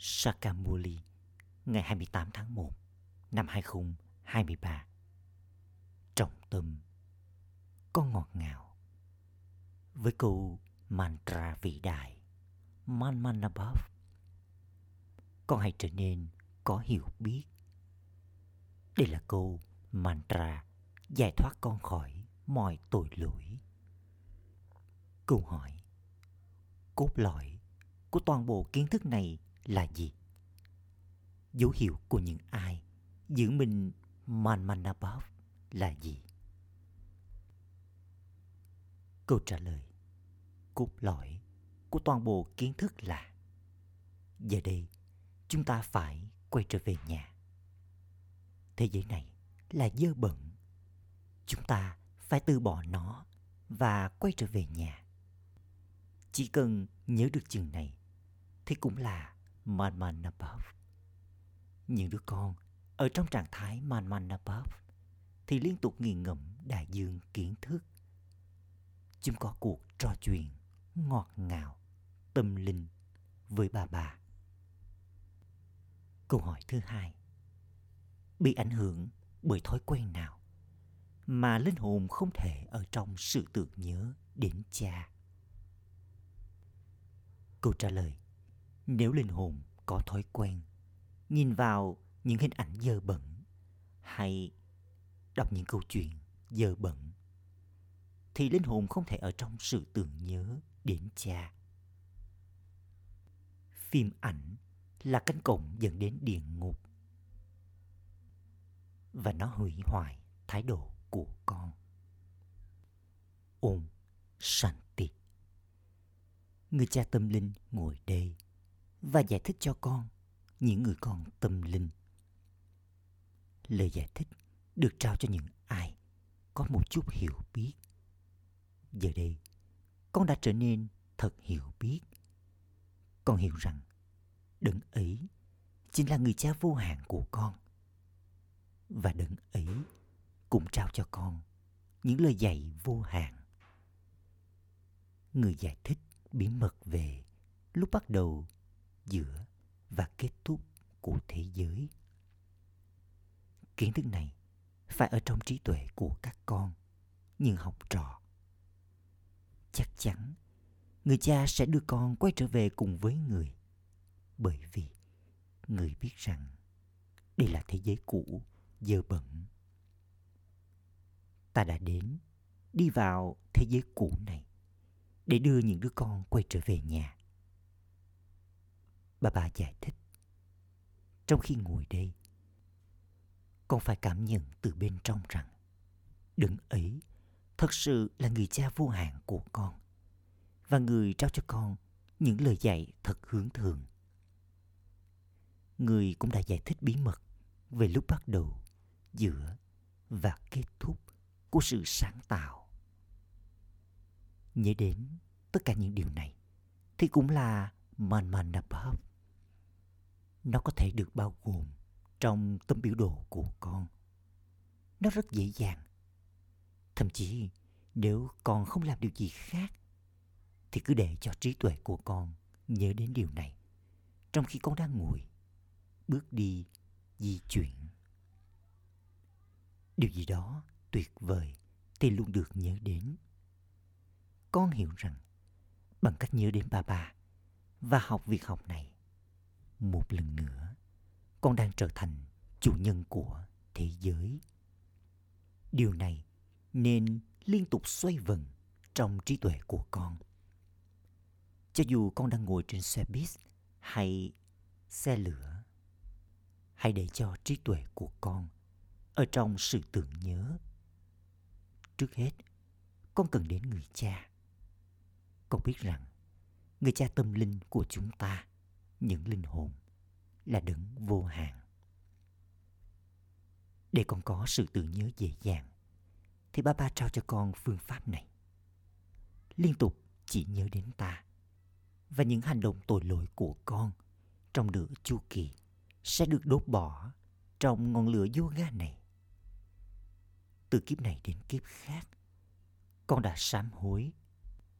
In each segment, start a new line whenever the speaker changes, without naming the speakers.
Sakamuli, ngày 28 tháng 1 năm 2023. Trọng tâm, con ngọt ngào với câu mantra vĩ đại Man Man Above. Con hãy trở nên có hiểu biết. Đây là câu mantra giải thoát con khỏi mọi tội lỗi. Câu hỏi, Cốt lõi của toàn bộ kiến thức này là gì? Dấu hiệu của những ai giữ mình man man above là gì? Câu trả lời Cốt lõi của toàn bộ kiến thức là Giờ đây, chúng ta phải quay trở về nhà. Thế giới này là dơ bẩn. Chúng ta phải từ bỏ nó và quay trở về nhà. Chỉ cần nhớ được chừng này thì cũng là man man above. Những đứa con ở trong trạng thái man man above thì liên tục nghiền ngẫm đại dương kiến thức. Chúng có cuộc trò chuyện ngọt ngào, tâm linh với bà bà. Câu hỏi thứ hai. Bị ảnh hưởng bởi thói quen nào mà linh hồn không thể ở trong sự tưởng nhớ đến cha? Câu trả lời nếu linh hồn có thói quen, Nhìn vào những hình ảnh dơ bẩn, Hay đọc những câu chuyện dơ bẩn, Thì linh hồn không thể ở trong sự tưởng nhớ đến cha. Phim ảnh là cánh cổng dẫn đến địa ngục, Và nó hủy hoại thái độ của con. Ôm Shanti người cha tâm linh ngồi đây và giải thích cho con những người con tâm linh. Lời giải thích được trao cho những ai có một chút hiểu biết. Giờ đây con đã trở nên thật hiểu biết. Con hiểu rằng đấng ấy chính là người cha vô hạn của con. Và đấng ấy cũng trao cho con những lời dạy vô hạn. Người giải thích bí mật về lúc bắt đầu, giữa và kết thúc của thế giới. Kiến thức này phải ở trong trí tuệ của các con, nhưng học trò. Chắc chắn, người cha sẽ đưa con quay trở về cùng với người. Bởi vì người biết rằng đây là thế giới cũ, dơ bẩn. Ta đã đến, đi vào thế giới cũ này để đưa những đứa con quay trở về nhà. Bà bà giải thích. Trong khi ngồi đây, con phải cảm nhận từ bên trong rằng đấng ấy thật sự là người cha vô hạn của con và người trao cho con những lời dạy thật hướng thường. Người cũng đã giải thích bí mật về lúc bắt đầu, giữa và kết thúc của sự sáng tạo nhớ đến tất cả những điều này thì cũng là man man Nabhav nó có thể được bao gồm trong tấm biểu đồ của con. Nó rất dễ dàng. Thậm chí nếu con không làm điều gì khác thì cứ để cho trí tuệ của con nhớ đến điều này trong khi con đang ngồi, bước đi, di chuyển. Điều gì đó tuyệt vời thì luôn được nhớ đến con hiểu rằng bằng cách nhớ đến ba ba và học việc học này, một lần nữa, con đang trở thành chủ nhân của thế giới. Điều này nên liên tục xoay vần trong trí tuệ của con. Cho dù con đang ngồi trên xe buýt hay xe lửa, hãy để cho trí tuệ của con ở trong sự tưởng nhớ. Trước hết, con cần đến người cha con biết rằng người cha tâm linh của chúng ta, những linh hồn, là đấng vô hạn. Để con có sự tưởng nhớ dễ dàng, thì ba ba trao cho con phương pháp này. Liên tục chỉ nhớ đến ta và những hành động tội lỗi của con trong nửa chu kỳ sẽ được đốt bỏ trong ngọn lửa yoga này. Từ kiếp này đến kiếp khác, con đã sám hối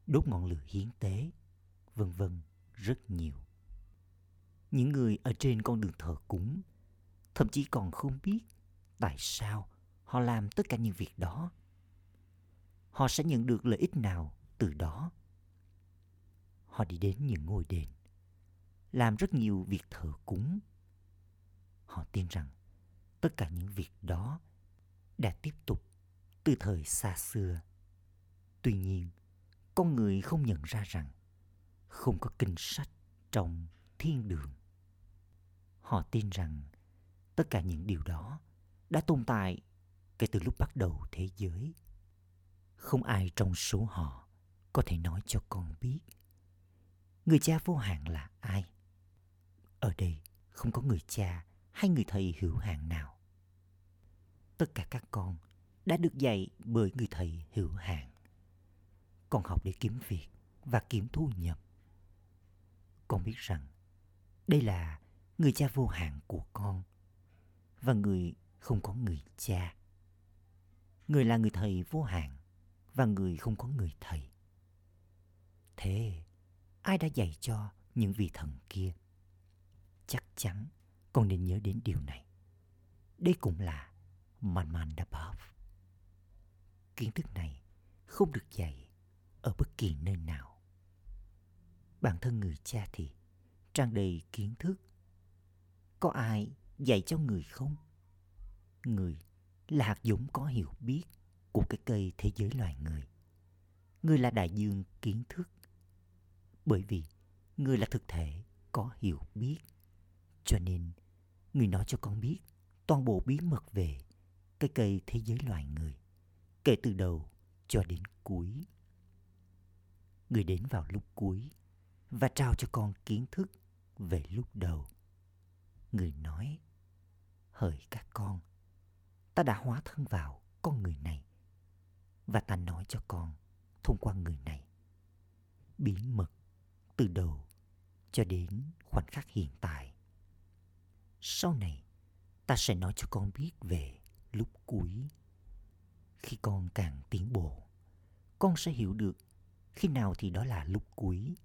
đốt ngọn lửa hiến tế, vân vân rất nhiều những người ở trên con đường thờ cúng, thậm chí còn không biết tại sao họ làm tất cả những việc đó. Họ sẽ nhận được lợi ích nào từ đó? Họ đi đến những ngôi đền, làm rất nhiều việc thờ cúng. Họ tin rằng tất cả những việc đó đã tiếp tục từ thời xa xưa. Tuy nhiên, con người không nhận ra rằng không có kinh sách trong thiên đường họ tin rằng tất cả những điều đó đã tồn tại kể từ lúc bắt đầu thế giới. Không ai trong số họ có thể nói cho con biết người cha vô hạn là ai. Ở đây không có người cha hay người thầy hữu hạn nào. Tất cả các con đã được dạy bởi người thầy hữu hạn. Con học để kiếm việc và kiếm thu nhập. Con biết rằng đây là người cha vô hạn của con và người không có người cha người là người thầy vô hạn và người không có người thầy thế, ai đã dạy cho những vị thần kia chắc chắn con nên nhớ đến điều này đây cũng là Manmandabhav. Kiến thức này không được dạy ở bất kỳ nơi nào. Bản thân người cha thì tràn đầy kiến thức. Có ai dạy cho người không? Người là hạt giống có hiểu biết của cái cây thế giới loài người. Người là đại dương kiến thức. Bởi vì người là thực thể có hiểu biết. Cho nên, người nói cho con biết toàn bộ bí mật về cái cây thế giới loài người kể từ đầu cho đến cuối. Người đến vào lúc cuối và trao cho con kiến thức về lúc đầu. Người nói, hỡi các con, ta đã hóa thân vào con người này và ta nói cho con thông qua người này. Bí mật từ đầu cho đến khoảnh khắc hiện tại. Sau này, ta sẽ nói cho con biết về lúc cuối. Khi con càng tiến bộ, con sẽ hiểu được khi nào thì đó là lúc cuối.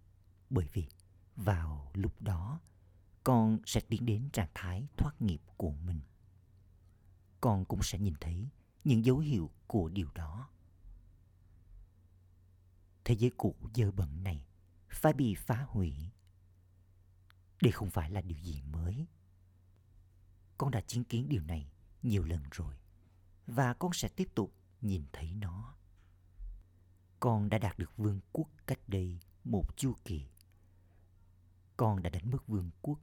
Bởi vì vào lúc đó, con sẽ tiến đến trạng thái thoát nghiệp của mình. Con cũng sẽ nhìn thấy những dấu hiệu của điều đó. Thế giới cũ dơ bẩn này phải bị phá hủy. Đây không phải là điều gì mới. Con đã chứng kiến điều này nhiều lần rồi và con sẽ tiếp tục nhìn thấy nó. Con đã đạt được vương quốc cách đây một chu kỳ. Con đã đánh mất vương quốc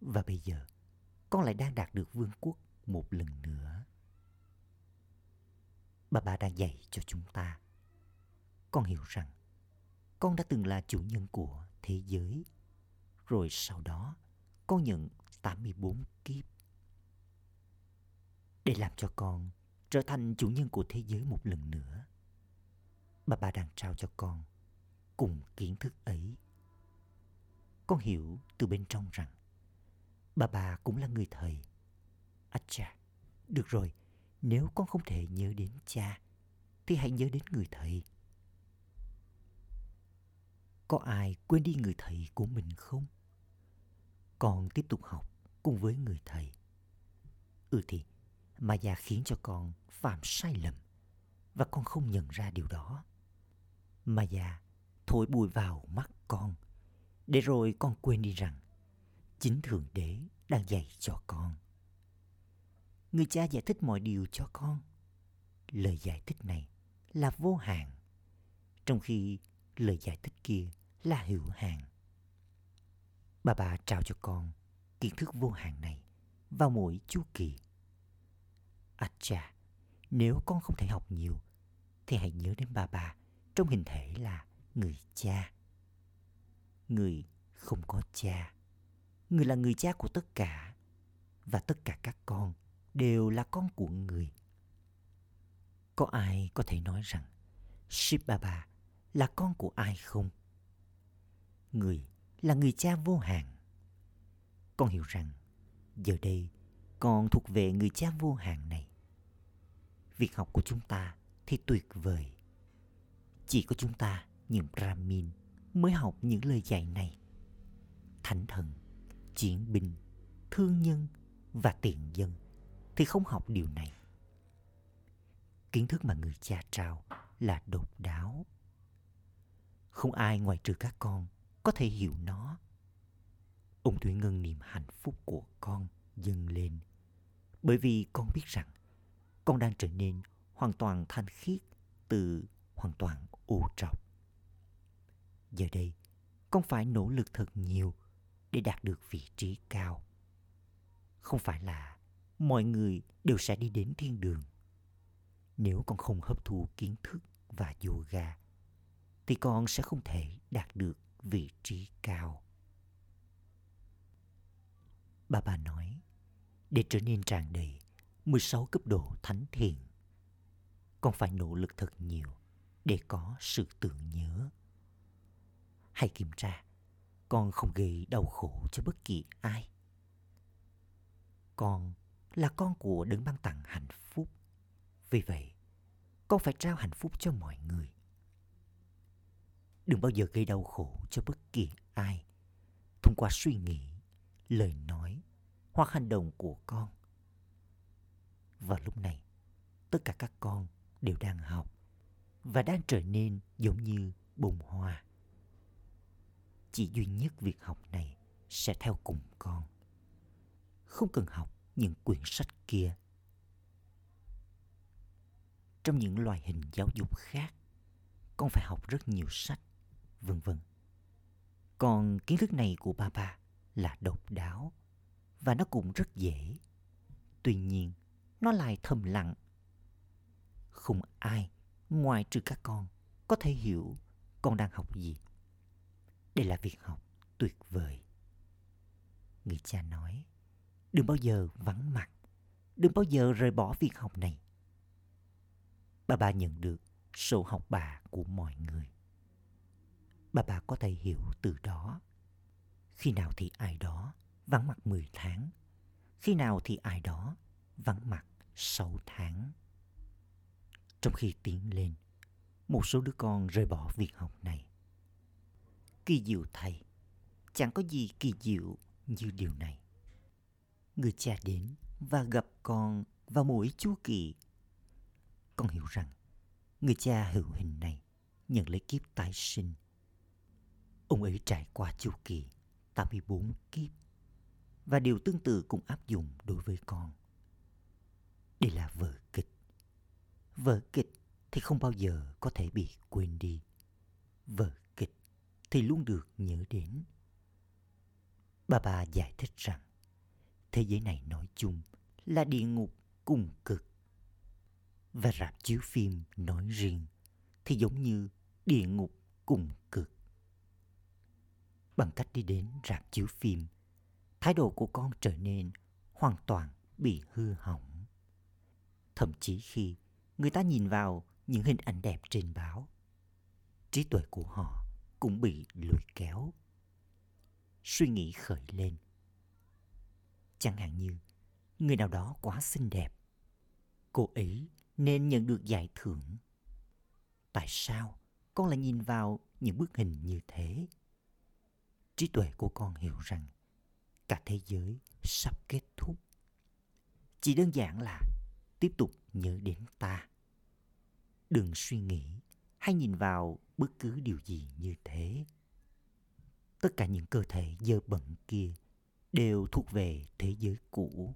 và bây giờ, con lại đang đạt được vương quốc một lần nữa. Bà bà đang dạy cho chúng ta. Con hiểu rằng, con đã từng là chủ nhân của thế giới. Rồi sau đó, con nhận 84 kiếp để làm cho con trở thành chủ nhân của thế giới một lần nữa. Bà bà đang trao cho con cùng kiến thức ấy. Con hiểu từ bên trong rằng bà bà cũng là người thầy. À cha, được rồi, nếu con không thể nhớ đến cha, thì hãy nhớ đến người thầy. Có ai quên đi người thầy của mình không? Con tiếp tục học cùng với người thầy. Ừ thì, mà già khiến cho con phạm sai lầm và con không nhận ra điều đó. Mà già thổi bụi vào mắt con để rồi con quên đi rằng chính Thượng Đế đang dạy cho con. Người cha giải thích mọi điều cho con. Lời giải thích này là vô hạn, trong khi lời giải thích kia là hữu hạn. Bà bà trao cho con kiến thức vô hạn này vào mỗi chu kỳ À cha nếu con không thể học nhiều, thì hãy nhớ đến bà bà trong hình thể là người cha. Người không có cha. Người là người cha của tất cả. Và tất cả các con đều là con của người. Có ai có thể nói rằng Shiv Baba là con của ai không? Người là người cha vô hạn. Con hiểu rằng giờ đây con thuộc về người cha vô hạn này. Việc học của chúng ta thì tuyệt vời. Chỉ có chúng ta, những Brahmin, mới học những lời dạy này. Thánh thần chiến binh, thương nhân và tiền dân thì không học điều này. Kiến thức mà người cha trao là độc đáo. Không ai ngoài trừ các con có thể hiểu nó. Ông Thủy Ngân niềm hạnh phúc của con dâng lên bởi vì con biết rằng con đang trở nên hoàn toàn thanh khiết từ hoàn toàn ô trọc. Giờ đây, con phải nỗ lực thật nhiều để đạt được vị trí cao. Không phải là mọi người đều sẽ đi đến thiên đường. Nếu con không hấp thu kiến thức và yoga, thì con sẽ không thể đạt được vị trí cao. Bà bà nói, để trở nên tràn đầy 16 cấp độ thánh thiền, con phải nỗ lực thật nhiều để có sự tưởng nhớ. Hãy kiểm tra, con không gây đau khổ cho bất kỳ ai. Con là con của đấng ban tặng hạnh phúc. Vì vậy, con phải trao hạnh phúc cho mọi người. Đừng bao giờ gây đau khổ cho bất kỳ ai thông qua suy nghĩ, lời nói hoặc hành động của con. Và lúc này, tất cả các con đều đang học và đang trở nên giống như bông hoa. Chỉ duy nhất việc học này sẽ theo cùng con. Không cần học những quyển sách kia. Trong những loại hình giáo dục khác, con phải học rất nhiều sách, vân vân. Còn kiến thức này của ba ba là độc đáo và nó cũng rất dễ. Tuy nhiên, nó lại thầm lặng. Không ai ngoài trừ các con có thể hiểu con đang học gì. Đây là việc học tuyệt vời. Người cha nói, đừng bao giờ vắng mặt, đừng bao giờ rời bỏ việc học này. Bà bà nhận được sổ học bà của mọi người. Bà bà có thể hiểu từ đó. Khi nào thì ai đó vắng mặt 10 tháng, khi nào thì ai đó vắng mặt 6 tháng. Trong khi tiến lên, một số đứa con rời bỏ việc học này. Kỳ diệu thầy, chẳng có gì kỳ diệu như điều này. Người cha đến và gặp con vào mỗi chu kỳ. Con hiểu rằng người cha hữu hình này nhận lấy kiếp tái sinh. Ông ấy trải qua chu kỳ 84 kiếp và điều tương tự cũng áp dụng đối với con. Đây là vở kịch. Vở kịch thì không bao giờ có thể bị quên đi. Vở thì luôn được nhớ đến. Bà bà giải thích rằng thế giới này nói chung là địa ngục cùng cực. Và rạp chiếu phim nói riêng thì giống như địa ngục cùng cực. Bằng cách đi đến rạp chiếu phim, thái độ của con trở nên hoàn toàn bị hư hỏng. Thậm chí khi người ta nhìn vào những hình ảnh đẹp trên báo, trí tuệ của họ cũng bị lôi kéo. Suy nghĩ khởi lên. Chẳng hạn như, người nào đó quá xinh đẹp. Cô ấy nên nhận được giải thưởng. Tại sao con lại nhìn vào những bức hình như thế? Trí tuệ của con hiểu rằng cả thế giới sắp kết thúc. Chỉ đơn giản là tiếp tục nhớ đến ta. Đừng suy nghĩ hay nhìn vào bất cứ điều gì như thế. Tất cả những cơ thể dơ bẩn kia đều thuộc về thế giới cũ.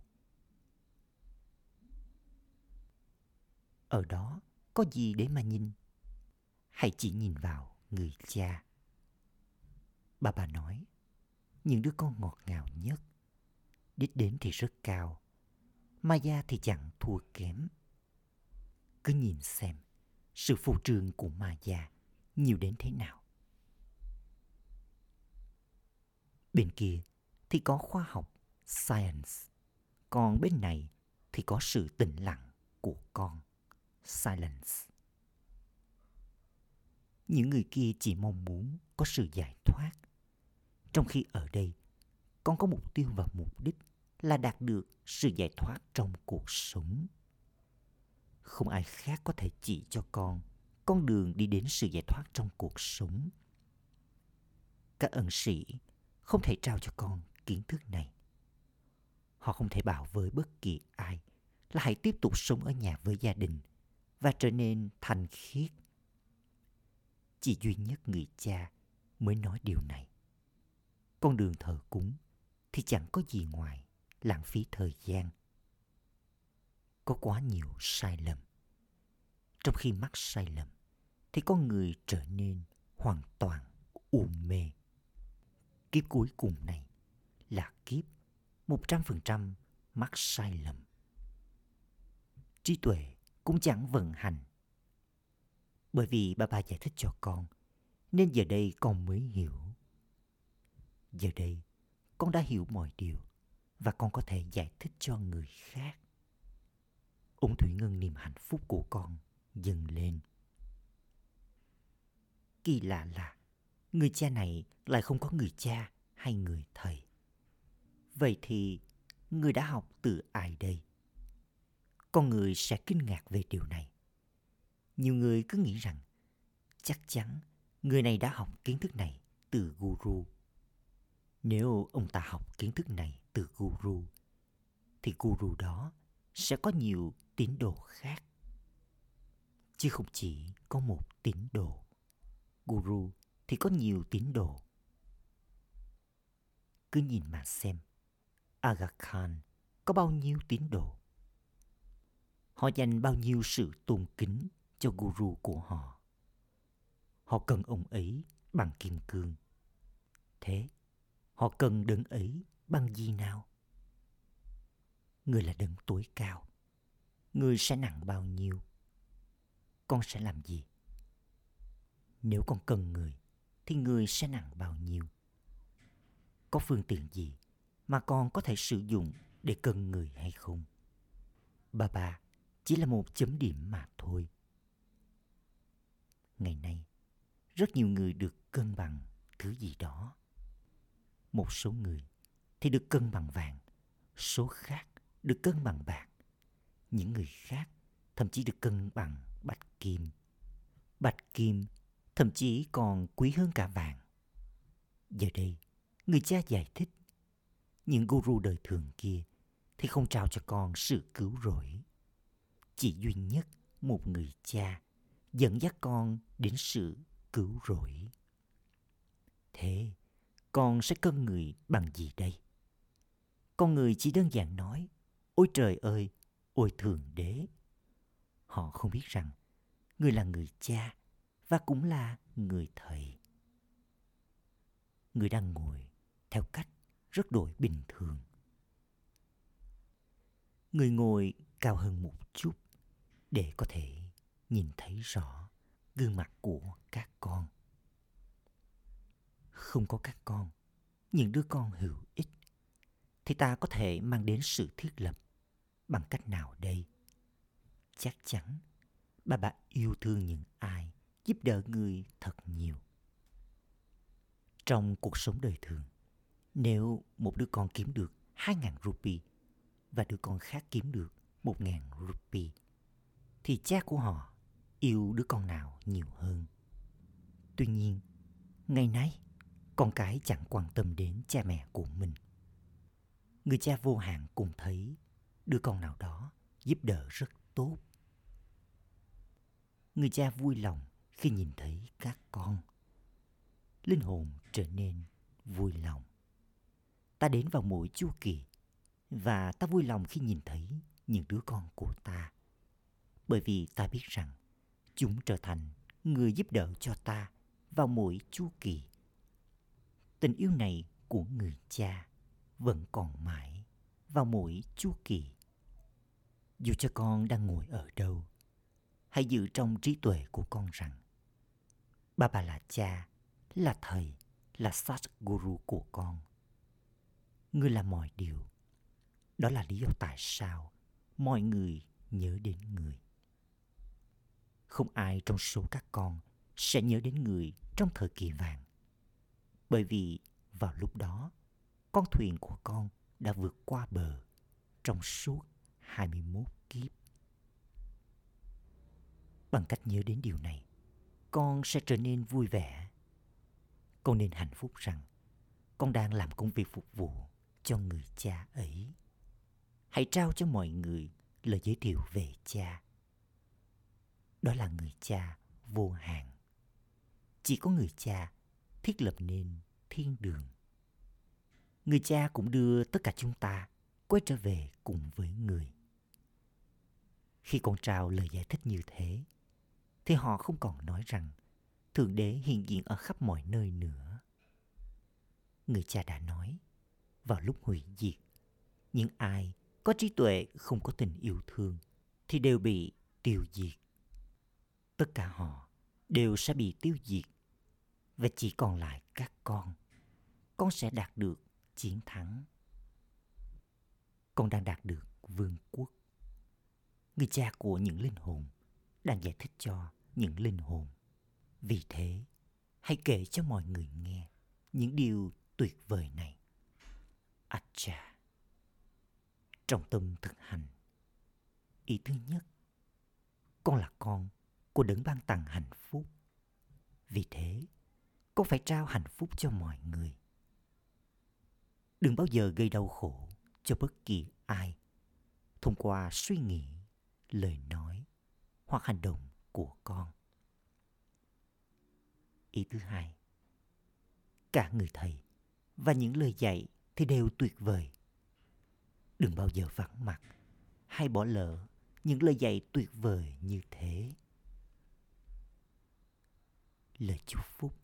Ở đó có gì để mà nhìn? Hãy chỉ nhìn vào người cha. Bà bà nói, những đứa con ngọt ngào nhất, đích đến thì rất cao, Maya thì chẳng thua kém. Cứ nhìn xem, sự phô trương của Maya nhiều đến thế nào. Bên kia thì có khoa học, science. Còn bên này thì có sự tĩnh lặng của con, silence. Những người kia chỉ mong muốn có sự giải thoát. Trong khi ở đây, con có mục tiêu và mục đích là đạt được sự giải thoát trong cuộc sống. Không ai khác có thể chỉ cho con con đường đi đến sự giải thoát trong cuộc sống. Các ân sĩ không thể trao cho con kiến thức này họ không thể bảo với bất kỳ ai là hãy tiếp tục sống ở nhà với gia đình và trở nên thanh khiết. Chỉ duy nhất người cha mới nói điều này. Con đường thờ cúng thì chẳng có gì ngoài lãng phí thời gian. Có quá nhiều sai lầm. Trong khi mắc sai lầm thì con người trở nên hoàn toàn u mê. Kiếp cuối cùng này là kiếp 100% mắc sai lầm. Trí tuệ cũng chẳng vận hành. Bởi vì bà bà giải thích cho con, nên giờ đây con mới hiểu. Giờ đây, con đã hiểu mọi điều và con có thể giải thích cho người khác ông Thủy Ngân niềm hạnh phúc của con dâng lên. Kỳ lạ là người cha này lại không có người cha hay người thầy. Vậy thì người đã học từ ai đây? Con người sẽ kinh ngạc về điều này. Nhiều người cứ nghĩ rằng chắc chắn người này đã học kiến thức này từ guru. Nếu ông ta học kiến thức này từ guru, thì guru đó sẽ có nhiều tín đồ khác. Chứ không chỉ có một tín đồ. Guru thì có nhiều tín đồ. Cứ nhìn mà xem, Aga Khan có bao nhiêu tín đồ. Họ dành bao nhiêu sự tôn kính cho guru của họ. Họ cần ông ấy bằng kim cương. Thế, họ cần đấng ấy bằng gì nào? Người là đấng tối cao. Người sẽ nặng bao nhiêu? Con sẽ làm gì? Nếu con cần người, thì người sẽ nặng bao nhiêu? Có phương tiện gì mà con có thể sử dụng để cần người hay không? Bà bà chỉ là một chấm điểm mà thôi. Ngày nay, rất nhiều người được cân bằng thứ gì đó. Một số người thì được cân bằng vàng, số khác được cân bằng bạc. Những người khác thậm chí được cân bằng bạch kim. Bạch kim thậm chí còn quý hơn cả vàng. Giờ đây, người cha giải thích, những guru đời thường kia thì không trao cho con sự cứu rỗi chỉ duy nhất một người cha dẫn dắt con đến sự cứu rỗi. Thế, con sẽ cân người bằng gì đây? Con người chỉ đơn giản nói, ôi trời ơi, ôi thượng đế. Họ không biết rằng người là người cha và cũng là người thầy. Người đang ngồi theo cách rất đổi bình thường. Người ngồi cao hơn một chút để có thể nhìn thấy rõ gương mặt của các con. Không có các con, những đứa con hữu ích, thì ta có thể mang đến sự thiết lập bằng cách nào đây? Chắc chắn bà bà yêu thương những ai giúp đỡ người thật nhiều. Trong cuộc sống đời thường, nếu một đứa con kiếm được 2.000 rupee và đứa con khác kiếm được 1.000 rupee, thì cha của họ yêu đứa con nào nhiều hơn. Tuy nhiên, ngày nay, con cái chẳng quan tâm đến cha mẹ của mình. Người cha vô hạn cũng thấy đứa con nào đó giúp đỡ rất tốt. Người cha vui lòng khi nhìn thấy các con. Linh hồn trở nên vui lòng. Ta đến vào mỗi chu kỳ và ta vui lòng khi nhìn thấy những đứa con của ta bởi vì ta biết rằng chúng trở thành người giúp đỡ cho ta vào mỗi chu kỳ. Tình yêu này của người cha vẫn còn mãi vào mỗi chu kỳ. Dù cho con đang ngồi ở đâu, hãy giữ trong trí tuệ của con rằng ba bà là cha, là thầy, là sát guru của con. Ngươi là mọi điều. Đó là lý do tại sao mọi người nhớ đến người không ai trong số các con sẽ nhớ đến người trong thời kỳ vàng. Bởi vì vào lúc đó, con thuyền của con đã vượt qua bờ trong suốt 21 kiếp. Bằng cách nhớ đến điều này, con sẽ trở nên vui vẻ. Con nên hạnh phúc rằng con đang làm công việc phục vụ cho người cha ấy. hãy trao cho mọi người lời giới thiệu về cha. Đó là người cha vô hạn. Chỉ có người cha thiết lập nên thiên đường. Người cha cũng đưa tất cả chúng ta quay trở về cùng với người. Khi con trao lời giải thích như thế, thì họ không còn nói rằng Thượng Đế hiện diện ở khắp mọi nơi nữa. Người cha đã nói, vào lúc hủy diệt, những ai có trí tuệ không có tình yêu thương thì đều bị tiêu diệt. Tất cả họ đều sẽ bị tiêu diệt và chỉ còn lại các con. Con sẽ đạt được chiến thắng. Con đang đạt được vương quốc. Người cha của những linh hồn đang giải thích cho những linh hồn. Vì thế, hãy kể cho mọi người nghe những điều tuyệt vời này. Acha. Trong tâm thực hành. Ý thứ nhất, con là con của đấng ban tặng hạnh phúc. Vì thế, con phải trao hạnh phúc cho mọi người. Đừng bao giờ gây đau khổ cho bất kỳ ai thông qua suy nghĩ, lời nói hoặc hành động của con. Ý thứ hai, cả người thầy và những lời dạy thì đều tuyệt vời. Đừng bao giờ vắng mặt hay bỏ lỡ những lời dạy tuyệt vời như thế. Lời chúc phúc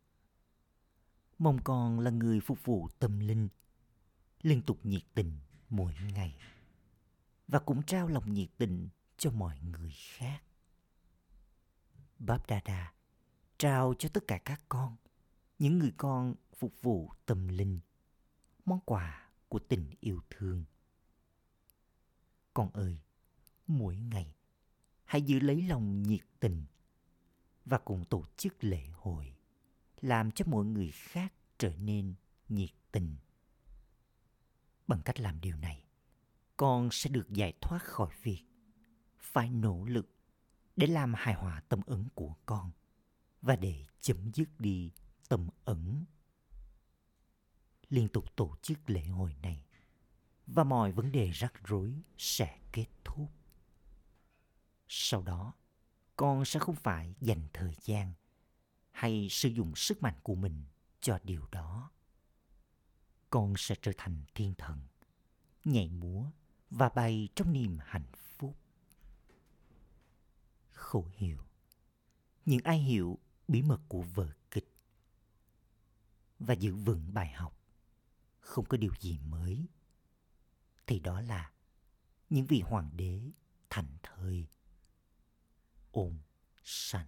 Mong con là người phục vụ tâm linh, liên tục nhiệt tình mỗi ngày và cũng trao lòng nhiệt tình cho mọi người khác. Báp Đa trao cho tất cả các con, những người con phục vụ tâm linh, món quà của tình yêu thương. Con ơi, mỗi ngày hãy giữ lấy lòng nhiệt tình và cùng tổ chức lễ hội làm cho mọi người khác trở nên nhiệt tình bằng cách làm điều này, con sẽ được giải thoát khỏi việc phải nỗ lực để làm hài hòa tâm ấn của con và để chấm dứt đi tâm ẩn liên tục tổ chức lễ hội này và mọi vấn đề rắc rối sẽ kết thúc. Sau đó, con sẽ không phải dành thời gian hay sử dụng sức mạnh của mình cho điều đó con sẽ trở thành thiên thần, nhảy múa và bay trong niềm hạnh phúc. Khổ hiểu. Những ai hiểu bí mật của vở kịch và giữ vững bài học không có điều gì mới, thì đó là những vị hoàng đế thành thời ôm sanh